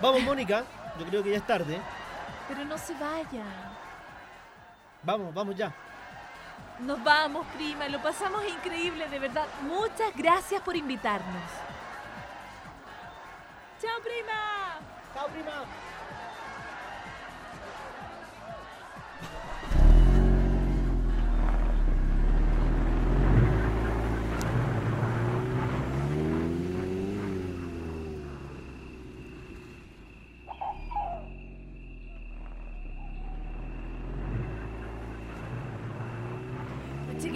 Vamos, Mónica. Yo creo que ya es tarde. Pero no se vaya. Vamos, vamos ya. Nos vamos, prima. Lo pasamos increíble, de verdad. Muchas gracias por invitarnos. Chao, prima.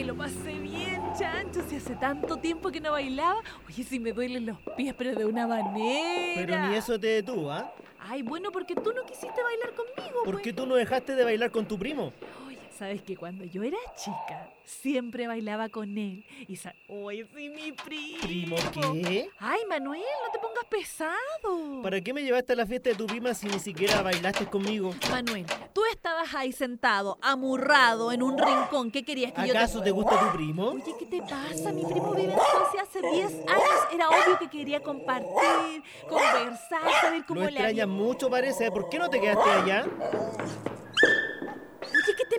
Que lo pasé bien, chancho. Si hace tanto tiempo que no bailaba. Oye, si me duelen los pies, pero de una manera. Pero ni eso te detuvo, ¿ah? Ay, bueno, porque tú no quisiste bailar conmigo. ¿Por pues. qué tú no dejaste de bailar con tu primo? Sabes que cuando yo era chica, siempre bailaba con él. Y sa- Oye, sí, mi primo. ¿Primo qué? Ay, Manuel, no te pongas pesado. ¿Para qué me llevaste a la fiesta de tu prima si ni siquiera bailaste conmigo? Manuel, tú estabas ahí sentado, amurrado en un rincón. ¿Qué querías que yo te ¿Acaso te gusta tu primo? Oye, ¿qué te pasa? Mi primo vive en Suecia hace 10 años. Era obvio que quería compartir, conversar, saber cómo Lo le extrañas había- mucho, parece. ¿Por qué no te quedaste allá?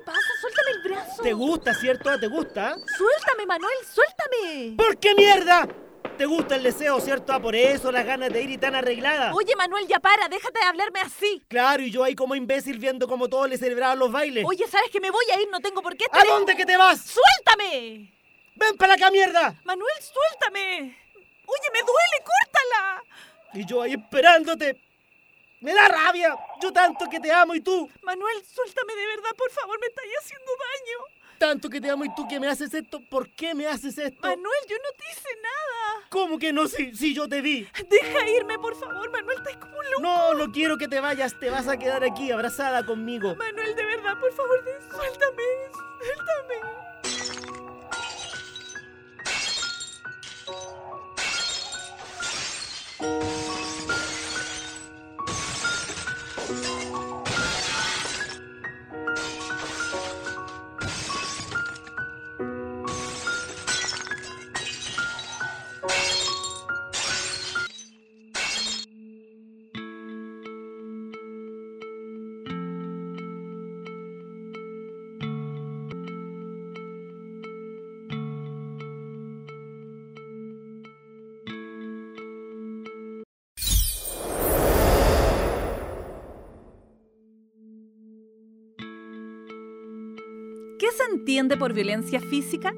Oye, ¿qué te pasa? Suéltame el brazo. ¿Te gusta, cierto? ¿Te gusta? Suéltame, Manuel, suéltame. ¿Por qué mierda? ¿Te gusta el deseo, cierto? Ah, por eso las ganas de ir y tan arreglada. Oye, Manuel, ya para, déjate de hablarme así. Claro, y yo ahí como imbécil viendo cómo todos le celebraban los bailes. Oye, ¿sabes que me voy a ir? No tengo por qué ¿A estar... dónde que te vas? ¡Suéltame! ¡Ven para acá, mierda! Manuel, suéltame. Oye, me duele, córtala. Y yo ahí esperándote. ¡Me da rabia! Yo tanto que te amo y tú. Manuel, suéltame de verdad, por favor, me estáis haciendo daño. Tanto que te amo y tú que me haces esto. ¿Por qué me haces esto? Manuel, yo no te hice nada. ¿Cómo que no? Si, si yo te vi. Deja irme, por favor, Manuel, estás como un loco. No, no quiero que te vayas. Te vas a quedar aquí abrazada conmigo. Manuel, de verdad, por favor, suéltame, suéltame. ¿Qué se entiende por violencia física?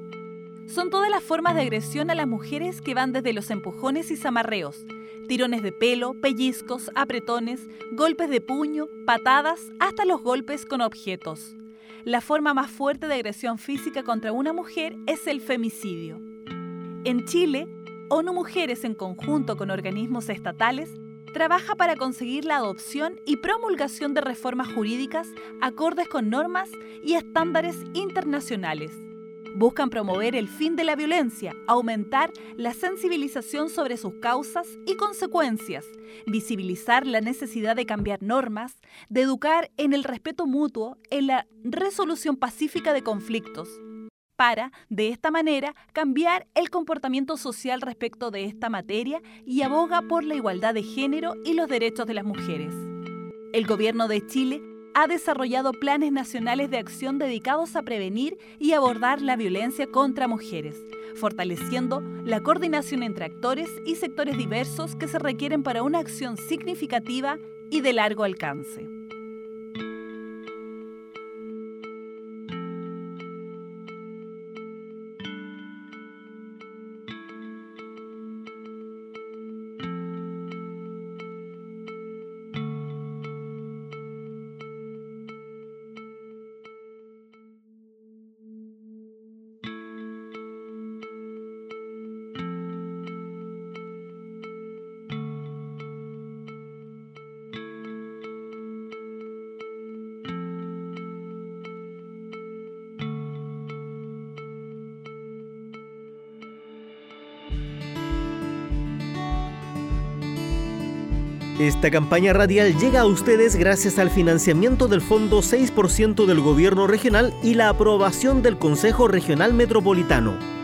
Son todas las formas de agresión a las mujeres que van desde los empujones y zamarreos, tirones de pelo, pellizcos, apretones, golpes de puño, patadas, hasta los golpes con objetos. La forma más fuerte de agresión física contra una mujer es el femicidio. En Chile, ONU Mujeres en conjunto con organismos estatales trabaja para conseguir la adopción y promulgación de reformas jurídicas acordes con normas y estándares internacionales. Buscan promover el fin de la violencia, aumentar la sensibilización sobre sus causas y consecuencias, visibilizar la necesidad de cambiar normas, de educar en el respeto mutuo, en la resolución pacífica de conflictos, para, de esta manera, cambiar el comportamiento social respecto de esta materia y aboga por la igualdad de género y los derechos de las mujeres. El Gobierno de Chile ha desarrollado planes nacionales de acción dedicados a prevenir y abordar la violencia contra mujeres, fortaleciendo la coordinación entre actores y sectores diversos que se requieren para una acción significativa y de largo alcance. Esta campaña radial llega a ustedes gracias al financiamiento del Fondo 6% del Gobierno Regional y la aprobación del Consejo Regional Metropolitano.